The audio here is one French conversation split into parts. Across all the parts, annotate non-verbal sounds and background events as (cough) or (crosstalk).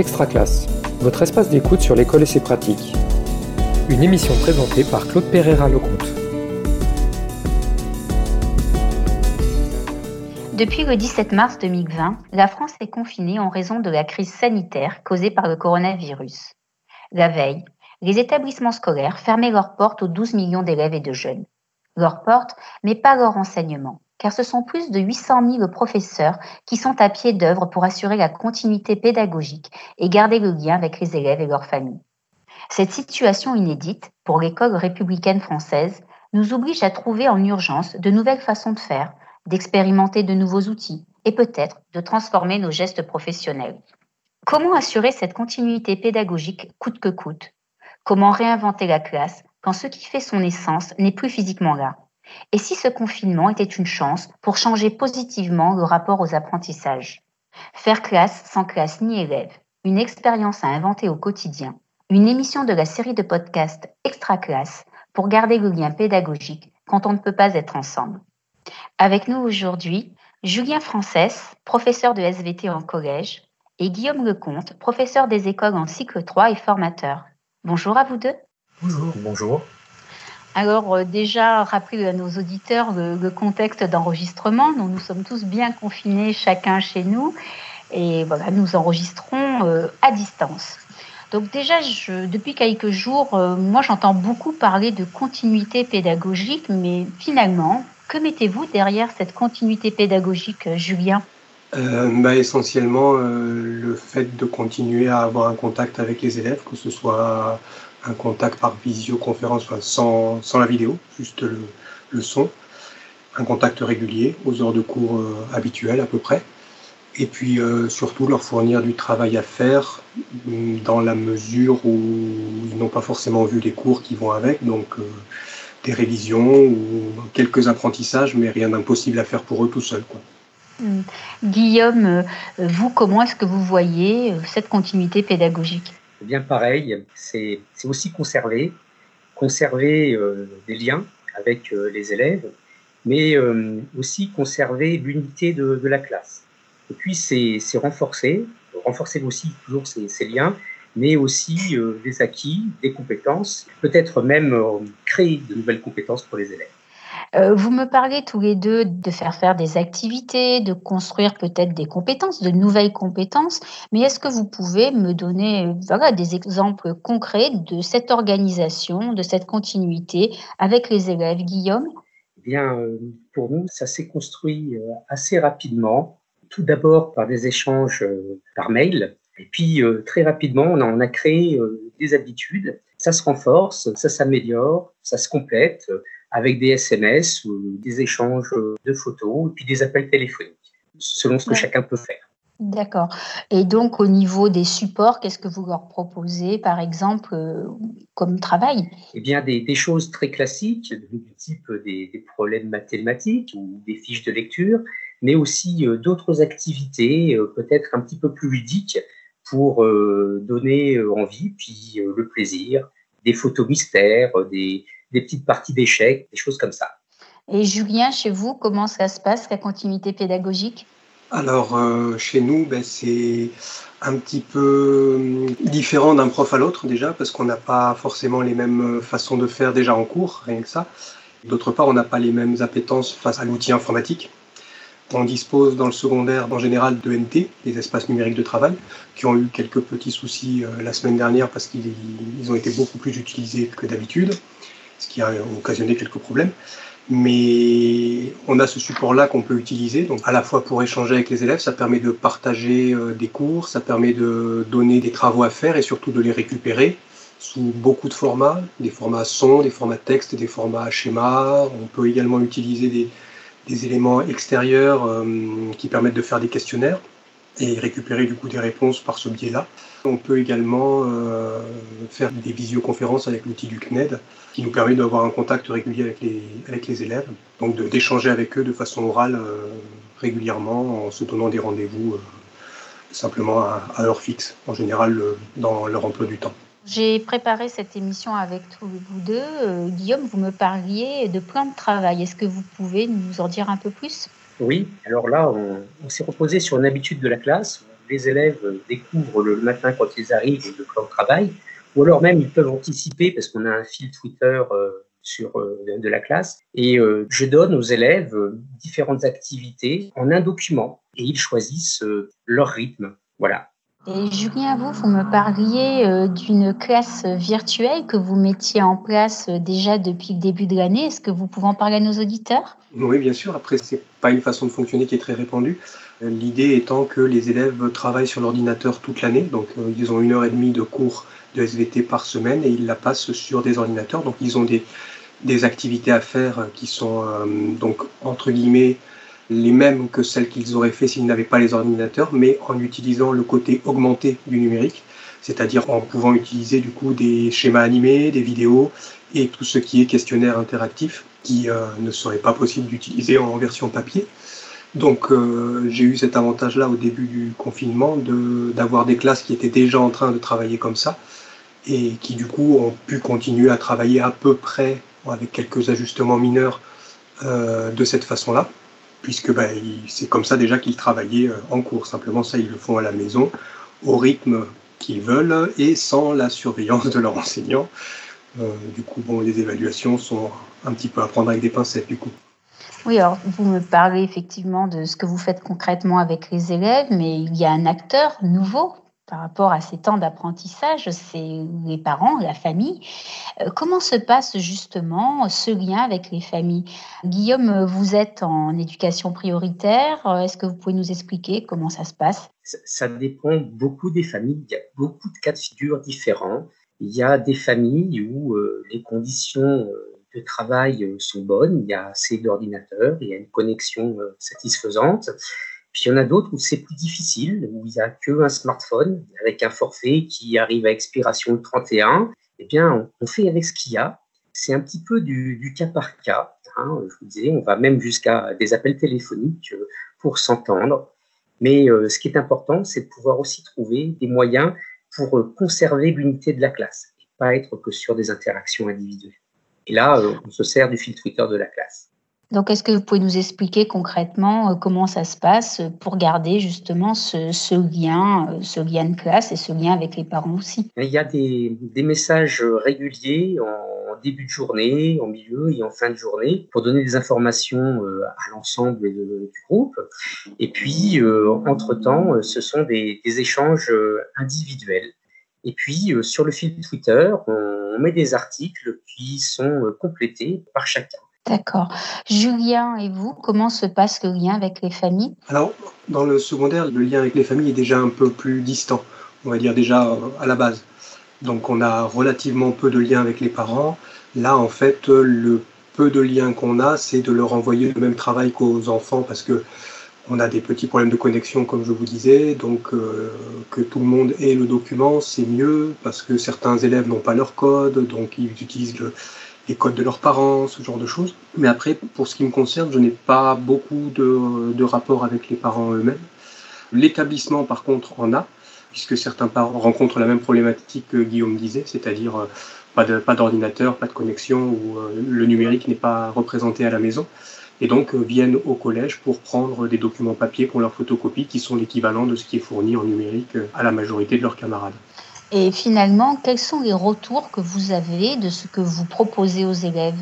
Extra Classe, votre espace d'écoute sur l'école et ses pratiques. Une émission présentée par Claude Pereira-Lecomte. Depuis le 17 mars 2020, la France est confinée en raison de la crise sanitaire causée par le coronavirus. La veille, les établissements scolaires fermaient leurs portes aux 12 millions d'élèves et de jeunes. Leurs portes, mais pas leur enseignement, car ce sont plus de 800 000 professeurs qui sont à pied d'œuvre pour assurer la continuité pédagogique et garder le lien avec les élèves et leurs familles. Cette situation inédite pour l'école républicaine française nous oblige à trouver en urgence de nouvelles façons de faire, d'expérimenter de nouveaux outils et peut-être de transformer nos gestes professionnels. Comment assurer cette continuité pédagogique coûte que coûte? Comment réinventer la classe quand ce qui fait son essence n'est plus physiquement là? Et si ce confinement était une chance pour changer positivement le rapport aux apprentissages? Faire classe sans classe ni élève, une expérience à inventer au quotidien, une émission de la série de podcasts Extra Classe pour garder le lien pédagogique quand on ne peut pas être ensemble. Avec nous aujourd'hui, Julien Frances, professeur de SVT en collège, et Guillaume Lecomte, professeur des écoles en cycle 3 et formateur. Bonjour à vous deux. Bonjour. Bonjour. Alors euh, déjà, rappeler à nos auditeurs le, contexte d'enregistrement. Nous, sommes tous bien confinés, chacun chez nous. Et voilà, nous enregistrons euh, à distance. Donc déjà, depuis quelques jours, euh, moi j'entends beaucoup parler de continuité pédagogique, mais finalement, que mettez-vous derrière cette continuité pédagogique, Julien? Bah, Essentiellement, le fait de continuer à avoir un contact avec les élèves, que ce soit un contact par visioconférence, sans, sans la vidéo, juste le, le, son, un contact régulier aux heures de cours euh, habituelles à peu près, et puis euh, surtout leur fournir du travail à faire dans la mesure où ils n'ont pas forcément vu les cours qui vont avec, donc euh, des révisions ou quelques apprentissages, mais rien d'impossible à faire pour eux tout seuls. Hmm. Guillaume, euh, vous, comment est-ce que vous voyez euh, cette continuité pédagogique? Bien pareil, c'est aussi conserver, conserver euh, des liens avec les élèves, mais aussi conserver l'unité de, la classe. Et puis c'est renforcer, renforcer aussi toujours ces, ces liens, mais aussi des acquis, des compétences, peut-être même créer de nouvelles compétences pour les élèves. Euh, vous me parlez tous les deux de faire faire des activités, de construire peut-être des compétences, de nouvelles compétences, mais est-ce que vous pouvez me donner voilà, des exemples concrets de cette organisation, de cette continuité avec les élèves, Guillaume? Eh Bien, euh, pour nous, ça s'est construit euh, assez rapidement, tout d'abord par des échanges par mail, et puis très rapidement, on a créé des habitudes. Ça se renforce, ça s'améliore, ça se complète avec des SMS ou des échanges de photos et puis des appels téléphoniques, selon ce que chacun peut faire. D'accord. Et donc, au niveau des supports, qu'est-ce que vous leur proposez, par exemple, euh, comme travail? Eh bien, des, des, choses très classiques, du type des, des, problèmes mathématiques ou des fiches de lecture, mais aussi euh, d'autres activités, euh, peut-être un petit peu plus ludiques, pour donner envie, puis le plaisir, des photos mystères, des, des petites parties d'échecs, des choses comme ça. Et Julien, chez vous, comment ça se passe, la continuité pédagogique? Alors, euh, chez nous, ben, c'est un petit peu hum, différent d'un prof à l'autre déjà, parce qu'on n'a pas forcément les mêmes façons de faire déjà en cours, rien que ça. D'autre part, on n'a pas les mêmes appétences face à l'outil informatique. On dispose dans le secondaire en général de NT, des espaces numériques de travail, qui ont eu quelques petits soucis euh, la semaine dernière parce qu'ils ont été beaucoup plus utilisés que d'habitude ce qui a occasionné quelques problèmes. Mais on a ce support-là qu'on peut utiliser, donc à la fois pour échanger avec les élèves, ça permet de partager euh, des cours, ça permet de donner des travaux à faire et surtout de les récupérer sous beaucoup de formats, des formats son, des formats texte, des formats schéma. On peut également utiliser des, éléments extérieurs euh, qui permettent de faire des questionnaires et récupérer du coup des réponses par ce biais-là. On peut également euh, faire des visioconférences avec l'outil du CNED qui nous permet d'avoir un contact régulier avec les, élèves, donc d'échanger avec eux de façon orale euh, régulièrement en se donnant des rendez-vous euh, simplement à, heure fixe, en général dans leur emploi du temps. J'ai préparé cette émission avec tous vous deux. Guillaume, vous me parliez de plan de travail. Est-ce que vous pouvez nous en dire un peu plus? Oui, alors là, on, s'est reposé sur une habitude de la classe les élèves découvrent le matin quand ils arrivent le plan de travail, ou alors même ils peuvent anticiper parce qu'on a un fil Twitter sur de la classe et je donne aux élèves différentes activités en un document et ils choisissent leur rythme. Voilà. Et Julien, vous, vous me parliez euh, d'une classe virtuelle que vous mettiez en place euh, déjà depuis le début de l'année. Est-ce que vous pouvez en parler à nos auditeurs? Oui, bien sûr. Après, c'est pas une façon de fonctionner qui est très répandue. Euh, l'idée étant que les élèves travaillent sur l'ordinateur toute l'année. Donc, ils ont une heure et demie de cours de SVT par semaine et ils la passent sur des ordinateurs. Donc, ils ont des, des activités à faire qui sont, donc, entre guillemets, les mêmes que celles qu'ils auraient fait s'ils n'avaient pas les ordinateurs, mais en utilisant le côté augmenté du numérique, c'est-à-dire en pouvant utiliser du coup des schémas animés, des vidéos et tout ce qui est questionnaire interactif qui euh, ne serait pas possible d'utiliser en version papier. Donc euh, j'ai eu cet avantage-là au début du confinement d'avoir des classes qui étaient déjà en train de travailler comme ça et qui du coup ont pu continuer à travailler à peu près avec quelques ajustements mineurs euh, de cette façon-là puisque bah, c'est comme ça déjà qu'ils travaillaient euh, en cours. Simplement, ça, ils le font à la maison, au rythme qu'ils veulent et sans la surveillance de leur enseignant. Euh, du coup, bon, les évaluations sont un petit peu à prendre avec des pincettes, du coup. Oui, alors vous me parlez effectivement de ce que vous faites concrètement avec les élèves, mais il y a un acteur nouveau par rapport à ces temps d'apprentissage, c'est les parents, la famille. Euh, comment se passe justement ce lien avec les familles? Guillaume, vous êtes en éducation prioritaire. Est-ce que vous pouvez nous expliquer comment ça se passe? Ça dépend beaucoup des familles. Il y a beaucoup de cas de figure différents. Il y a des familles où euh, les conditions euh, de travail sont bonnes, il y a assez d'ordinateurs, il y a une connexion satisfaisante. Puis il y en a d'autres où c'est plus difficile, où il n'y a qu'un smartphone avec un forfait qui arrive à expiration le 31. Eh bien, on fait avec ce qu'il y a. C'est un petit peu du, cas par cas. Hein. Je vous disais, on va même jusqu'à des appels téléphoniques euh, pour s'entendre. Mais euh, ce qui est important, c'est de pouvoir aussi trouver des moyens pour euh, conserver l'unité de la classe et pas être que sur des interactions individuelles. Et là, on se sert du fil Twitter de la classe. Donc, est-ce que vous pouvez nous expliquer concrètement euh, comment ça se passe pour garder justement ce, lien, euh, ce lien de classe et ce lien avec les parents aussi? Il y a des, messages réguliers en début de journée, en milieu et en fin de journée pour donner des informations euh, à l'ensemble du groupe. Et puis, entre-temps, ce sont des, des échanges individuels. Et puis, sur le fil Twitter, on met des articles qui sont complétés par chacun. D'accord. Julien et vous, comment se passe le lien avec les familles? Alors, dans le secondaire, le lien avec les familles est déjà un peu plus distant, on va dire déjà euh, à la base. Donc on a relativement peu de liens avec les parents. Là, en fait, le peu de liens qu'on a, c'est de leur envoyer le même travail qu'aux enfants parce que on a des petits problèmes de connexion, comme je vous disais. Donc euh, que tout le monde ait le document, c'est mieux parce que certains élèves n'ont pas leur code, donc ils utilisent le, les codes de leurs parents, ce genre de choses. Mais après, pour ce qui me concerne, je n'ai pas beaucoup de, de rapports avec les parents eux-mêmes. L'établissement, par contre, en a, puisque certains parents rencontrent la même problématique que Guillaume disait, c'est-à-dire euh, pas d'ordinateur, pas, pas, de connexion, ou euh, le numérique n'est pas représenté à la maison. Et donc euh, viennent au collège pour prendre des documents papier qu'on leur photocopie, qui sont l'équivalent de ce qui est fourni en numérique à la majorité de leurs camarades. Et finalement, quels sont les retours que vous avez de ce que vous proposez aux élèves?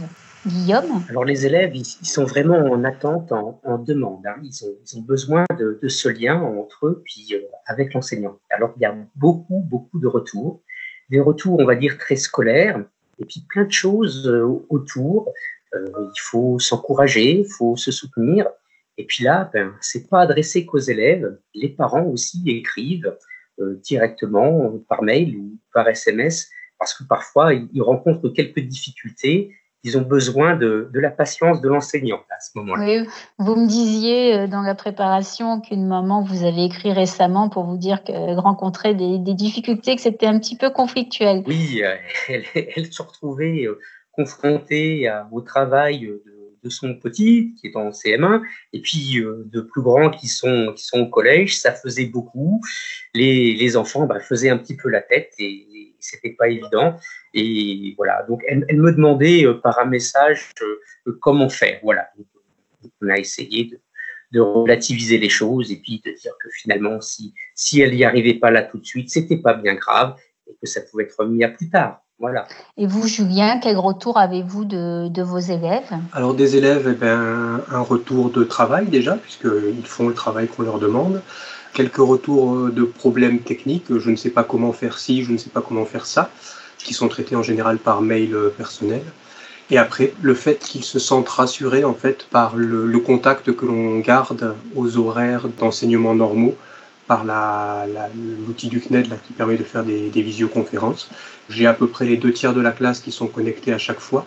Guillaume? Alors les élèves, ils, sont vraiment en attente, en, demande. Hein. Ils, ont, besoin de, ce lien entre eux puis euh, avec l'enseignant. Alors il y a beaucoup, beaucoup de retours. Des retours, on va dire, très scolaires, et puis plein de choses euh, autour. Euh, il faut s'encourager, il faut se soutenir. Et puis là, ben, c'est pas adressé qu'aux élèves. Les parents aussi écrivent. Euh, directement euh, par mail ou par SMS, parce que parfois ils rencontrent quelques difficultés ils ont besoin de, de la patience de l'enseignant à ce moment-là. Oui, vous me disiez euh, dans la préparation qu'une maman vous avait écrit récemment pour vous dire qu'elle rencontrait des, des, difficultés, que c'était un petit peu conflictuel. Oui, (laughs) elle, elle se retrouvait confrontée au travail de de son petit, qui est en CM1, et puis euh, de plus grands qui sont, qui sont au collège, ça faisait beaucoup. Les, les enfants bah, faisaient un petit peu la tête et, c'était pas évident. Et voilà, donc elle, me demandait euh, par un message euh, comment faire. Voilà, on a essayé de, de relativiser les choses et puis de dire que finalement, si, si elle n'y arrivait pas là tout de suite, c'était pas bien grave et que ça pouvait être remis à plus tard. Voilà. Et vous, Julien, quel retour avez-vous de, de, vos élèves? Alors des élèves, eh ben, un retour de travail déjà, puisqu'ils font le travail qu'on leur demande. Quelques retours de problèmes techniques, je ne sais pas comment faire ci, je ne sais pas comment faire ça, qui sont traités en général par mail personnel. Et après, le fait qu'ils se sentent rassurés en fait par le, le contact que l'on garde aux horaires d'enseignement normaux par l'outil du CNED là, qui permet de faire des, des visioconférences. J'ai à peu près les deux tiers de la classe qui sont connectés à chaque fois.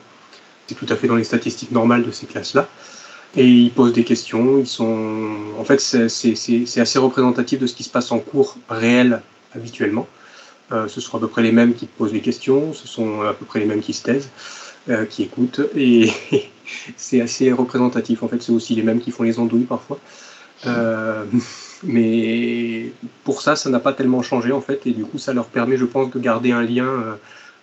C'est tout à fait dans les statistiques normales de ces classes-là. Et ils posent des questions. Ils sont, en fait, c'est assez représentatif de ce qui se passe en cours réel habituellement. Euh, ce sont à peu près les mêmes qui posent les questions. Ce sont à peu près les mêmes qui se taisent. Euh, qui écoutent et (laughs) c'est assez représentatif. En fait, c'est aussi les mêmes qui font les andouilles parfois. Euh, (laughs) mais pour ça, ça n'a pas tellement changé en fait, et du coup, ça leur permet, je pense, de garder un lien, euh,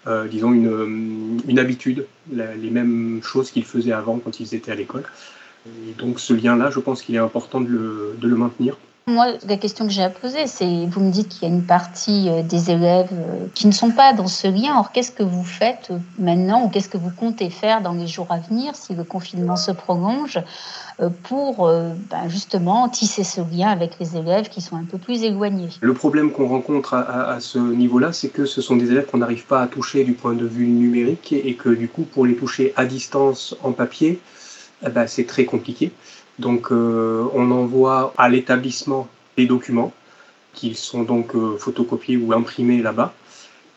euh disons une, une habitude, les mêmes choses qu'ils faisaient avant quand ils étaient à l'école. Et donc, ce lien-là, je pense qu'il est important de le, de le maintenir. Moi, la question que j'ai à poser, c'est, vous me dites qu'il y a une partie euh, des élèves euh, qui ne sont pas dans ce lien. Or, qu'est-ce que vous faites euh, maintenant ou qu'est-ce que vous comptez faire dans les jours à venir si le confinement se prolonge pour ben, justement tisser ce lien avec les élèves qui sont un peu plus éloignés? Le problème qu'on rencontre à, ce niveau-là, c'est que ce sont des élèves qu'on n'arrive pas à toucher du point de vue numérique et que du coup, pour les toucher à distance en papier, eh ben, c'est très compliqué. Donc euh, on envoie à l'établissement les documents qui sont donc euh, photocopiés ou imprimés là-bas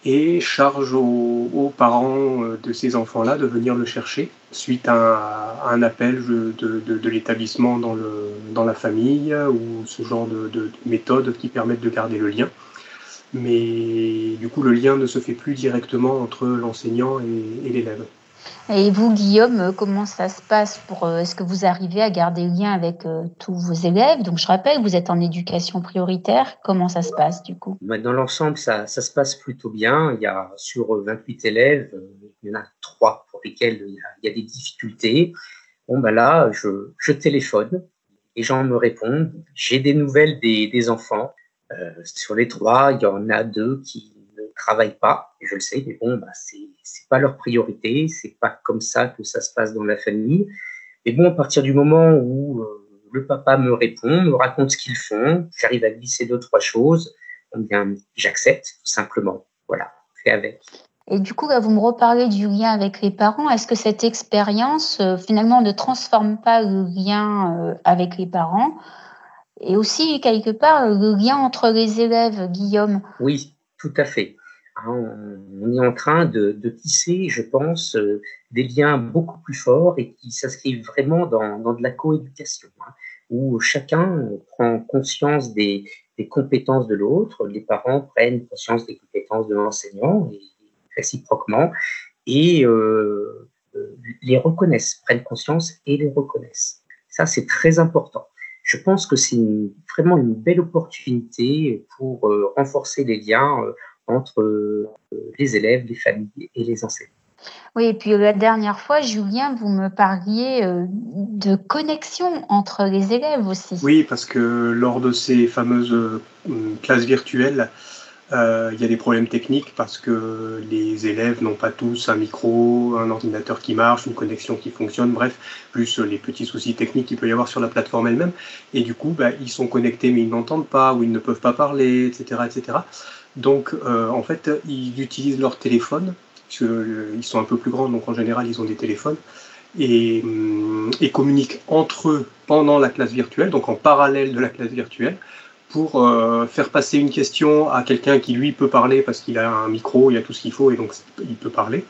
et charge aux, parents euh, de ces enfants-là de venir le chercher suite à, un appel de, l'établissement dans, la famille ou ce genre de, méthodes qui permettent de garder le lien. Mais du coup, le lien ne se fait plus directement entre l'enseignant et l'élève. Et vous, Guillaume, comment ça se passe pour euh, Est-ce que vous arrivez à garder le lien avec euh, tous vos élèves? Donc, je rappelle, vous êtes en éducation prioritaire. Comment ça se passe du coup? Dans l'ensemble, ça, se passe plutôt bien. Il y a sur 28 élèves, euh, il y en a trois pour lesquels il y a, des difficultés. Bon, bah là, je, téléphone. Les gens me répondent. J'ai des nouvelles des, enfants. Euh, sur les trois, il y en a deux qui travaillent pas, je le sais, mais bon, bah, c'est pas leur priorité, c'est pas comme ça que ça se passe dans la famille. Mais bon, à partir du moment où euh, le papa me répond, me raconte ce qu'ils font, j'arrive à glisser deux, trois choses, eh bien, j'accepte tout simplement. Voilà, fais avec. Et du coup, vous me reparlez du lien avec les parents. Est-ce que cette expérience, euh, finalement, ne transforme pas le lien euh, avec les parents? Et aussi, quelque part, le lien entre les élèves, Guillaume? Oui, tout à fait. Hein, on est en train de, tisser, je pense, euh, des liens beaucoup plus forts et qui s'inscrivent vraiment dans, de la coéducation, hein, où chacun prend conscience des, compétences de l'autre, les parents prennent conscience des compétences de l'enseignant, et réciproquement, et euh, euh, les reconnaissent, prennent conscience et les reconnaissent. Ça, c'est très important. Je pense que c'est vraiment une belle opportunité pour renforcer les liens entre euh, les élèves, les familles et les enseignants. Oui, et puis la dernière fois, Julien, vous me parliez euh, de connexion entre les élèves aussi. Oui, parce que lors de ces fameuses euh, classes virtuelles, il y a des problèmes techniques parce que les élèves n'ont pas tous un micro, un ordinateur qui marche, une connexion qui fonctionne, bref, plus les petits soucis techniques qu'il peut y avoir sur la plateforme elle-même. Et du coup, bah, ils sont connectés mais ils n'entendent pas ou ils ne peuvent pas parler, etc. etc. Donc, euh, en fait, ils utilisent leur téléphone, parce euh, ils sont un peu plus grands, donc en général, ils ont des téléphones, et, hum, et, communiquent entre eux pendant la classe virtuelle, donc en parallèle de la classe virtuelle, pour euh, faire passer une question à quelqu'un qui, lui, peut parler parce qu'il a un micro, il a tout ce qu'il faut, et donc il peut parler.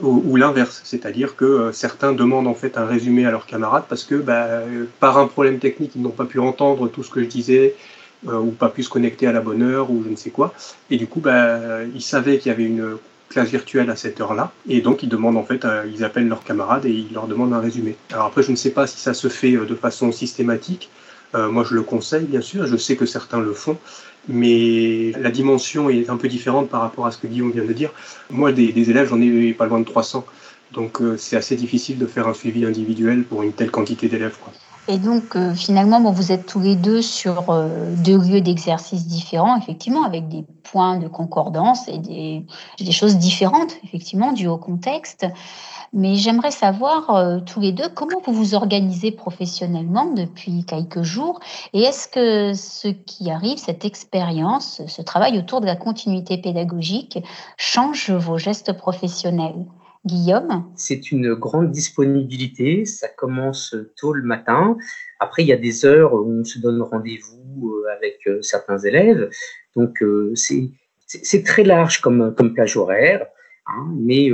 Ou, l'inverse, c'est-à-dire que certains demandent en fait un résumé à leurs camarades parce que bah, par un problème technique, ils n'ont pas pu entendre tout ce que je disais, ou pas pu se connecter à la bonne heure ou je ne sais quoi. Et du coup, bah, ils savaient qu'il y avait une classe virtuelle à cette heure-là. Et donc, ils demandent en fait, euh, ils appellent leurs camarades et ils leur demandent un résumé. Alors après, je ne sais pas si ça se fait euh, de façon systématique. moi, je le conseille, bien sûr. Je sais que certains le font. Mais la dimension est un peu différente par rapport à ce que Guillaume vient de dire. Moi, des, des élèves, j'en ai pas loin de 300. Donc, c'est assez difficile de faire un suivi individuel pour une telle quantité d'élèves. Et donc, euh, finalement, bon, vous êtes tous les deux sur euh, deux lieux d'exercice différents, effectivement, avec des points de concordance et des, des choses différentes, effectivement, dues au contexte. Mais j'aimerais savoir, euh, tous les deux, comment vous vous organisez professionnellement depuis quelques jours et est-ce que ce qui arrive, cette expérience, ce travail autour de la continuité pédagogique, change vos gestes professionnels? Guillaume C'est une grande disponibilité. Ça commence tôt le matin. Après, il y a des heures où on se donne rendez-vous euh, avec euh, certains élèves. Donc, euh, c'est très large comme, plage horaire, hein, mais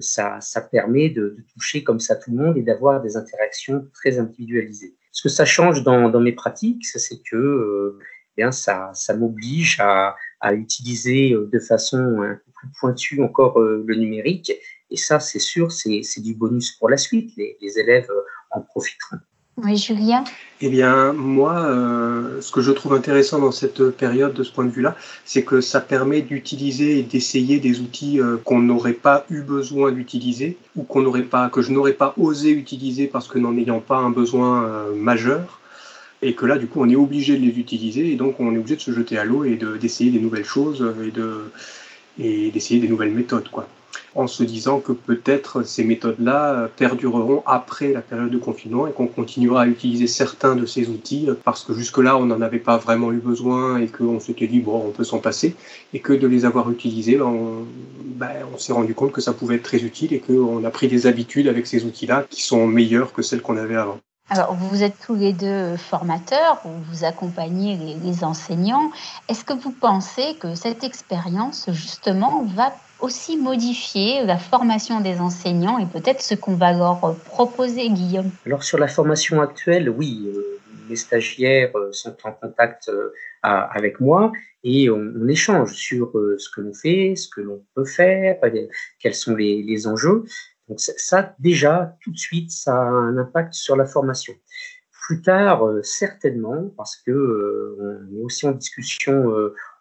ça, permet de, toucher comme ça tout le monde et d'avoir des interactions très individualisées. Ce que ça change dans, dans mes pratiques, c'est que eh bien, ça, ça m'oblige à, à, utiliser de façon un peu plus pointue encore le numérique et ça, c'est sûr, c'est du bonus pour la suite. Les, élèves euh, en profiteront. Oui, Julien Eh bien, moi, euh, ce que je trouve intéressant dans cette période, de ce point de vue-là, c'est que ça permet d'utiliser et d'essayer des outils euh, qu'on n'aurait pas eu besoin d'utiliser ou qu'on n'aurait pas, que je n'aurais pas osé utiliser parce que n'en ayant pas un besoin majeur. Et que là, du coup, on est obligé de les utiliser et donc on est obligé de se jeter à l'eau et d'essayer des nouvelles choses et de et d'essayer des nouvelles méthodes, quoi en se disant que peut-être ces méthodes-là perdureront après la période de confinement et qu'on continuera à utiliser certains de ces outils parce que jusque-là, on n'en avait pas vraiment eu besoin et qu'on s'était dit, bon, on peut s'en passer, et que de les avoir utilisés, ben, on, ben, on s'est rendu compte que ça pouvait être très utile et qu'on a pris des habitudes avec ces outils-là qui sont meilleures que celles qu'on avait avant. Alors, vous êtes tous les deux formateurs, vous, accompagnez les enseignants. Est-ce que vous pensez que cette expérience, justement, va aussi modifier la formation des enseignants et peut-être ce qu'on va leur proposer, Guillaume Alors sur la formation actuelle, oui, euh, les stagiaires euh, sont en contact euh, avec moi et on, échange sur ce que l'on fait, ce que l'on peut faire, quels sont les, enjeux. Donc ça, déjà, tout de suite, ça a un impact sur la formation. Plus tard, certainement, parce que on est aussi en discussion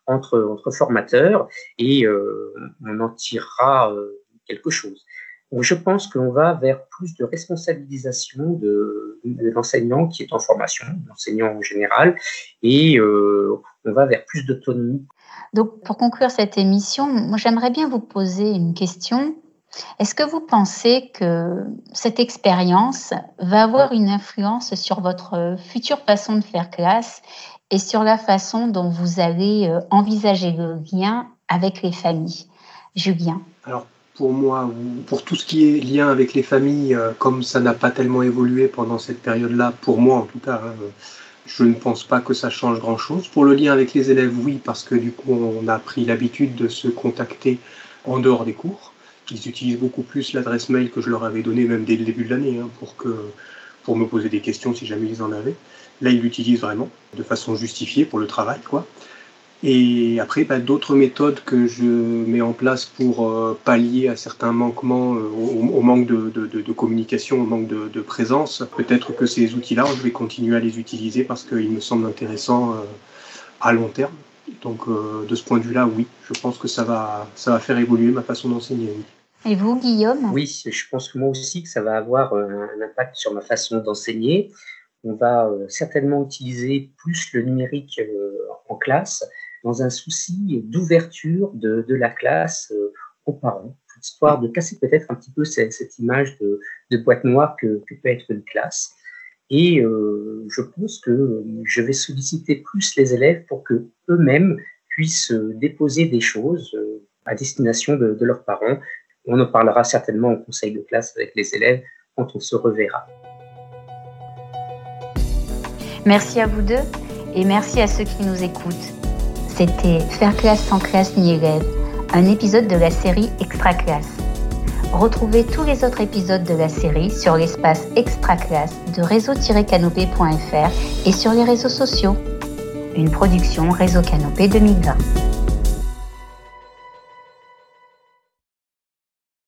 entre, entre formateurs et euh, on en tirera euh, quelque chose. Donc, je pense qu'on va vers plus de responsabilisation de, l'enseignant qui est en formation, l'enseignant en général, et euh, on va vers plus d'autonomie. Donc, pour conclure cette émission, moi, j'aimerais bien vous poser une question. Est-ce que vous pensez que cette expérience va avoir une influence sur votre future façon de faire classe et sur la façon dont vous allez euh, envisager le lien avec les familles. Julien Alors, pour moi, pour tout ce qui est lien avec les familles, euh, comme ça n'a pas tellement évolué pendant cette période-là, pour moi en tout cas, hein, je ne pense pas que ça change grand-chose. Pour le lien avec les élèves, oui, parce que du coup, on a pris l'habitude de se contacter en dehors des cours. Ils utilisent beaucoup plus l'adresse mail que je leur avais donnée même dès le début de l'année hein, pour, que, pour me poser des questions si jamais ils en avaient. Là, ils l'utilisent vraiment de façon justifiée pour le travail, quoi. Et après, bah, d'autres méthodes que je mets en place pour euh, pallier à certains manquements, euh, au, manque de, communication, au manque de, présence. Peut-être que ces outils-là, je vais continuer à les utiliser parce qu'ils me semblent intéressants euh, à long terme. Donc, de ce point de vue-là, oui, je pense que ça va, ça va faire évoluer ma façon d'enseigner. Et vous, Guillaume? Oui, je pense que moi aussi que ça va avoir un impact sur ma façon d'enseigner on va euh, certainement utiliser plus le numérique euh, en classe dans un souci d'ouverture de, la classe euh, aux parents, histoire de casser peut-être un petit peu cette, image de, boîte noire que, peut être une classe. Et je pense que je vais solliciter plus les élèves pour que eux-mêmes puissent déposer des choses à destination de, de leurs parents. On en parlera certainement au conseil de classe avec les élèves quand on se reverra. Merci à vous deux et merci à ceux qui nous écoutent. C'était Faire classe sans classe ni élève, un épisode de la série Extra Classe. Retrouvez tous les autres épisodes de la série sur l'espace Extra Classe de réseau-canopé.fr et sur les réseaux sociaux. Une production Réseau Canopé 2020.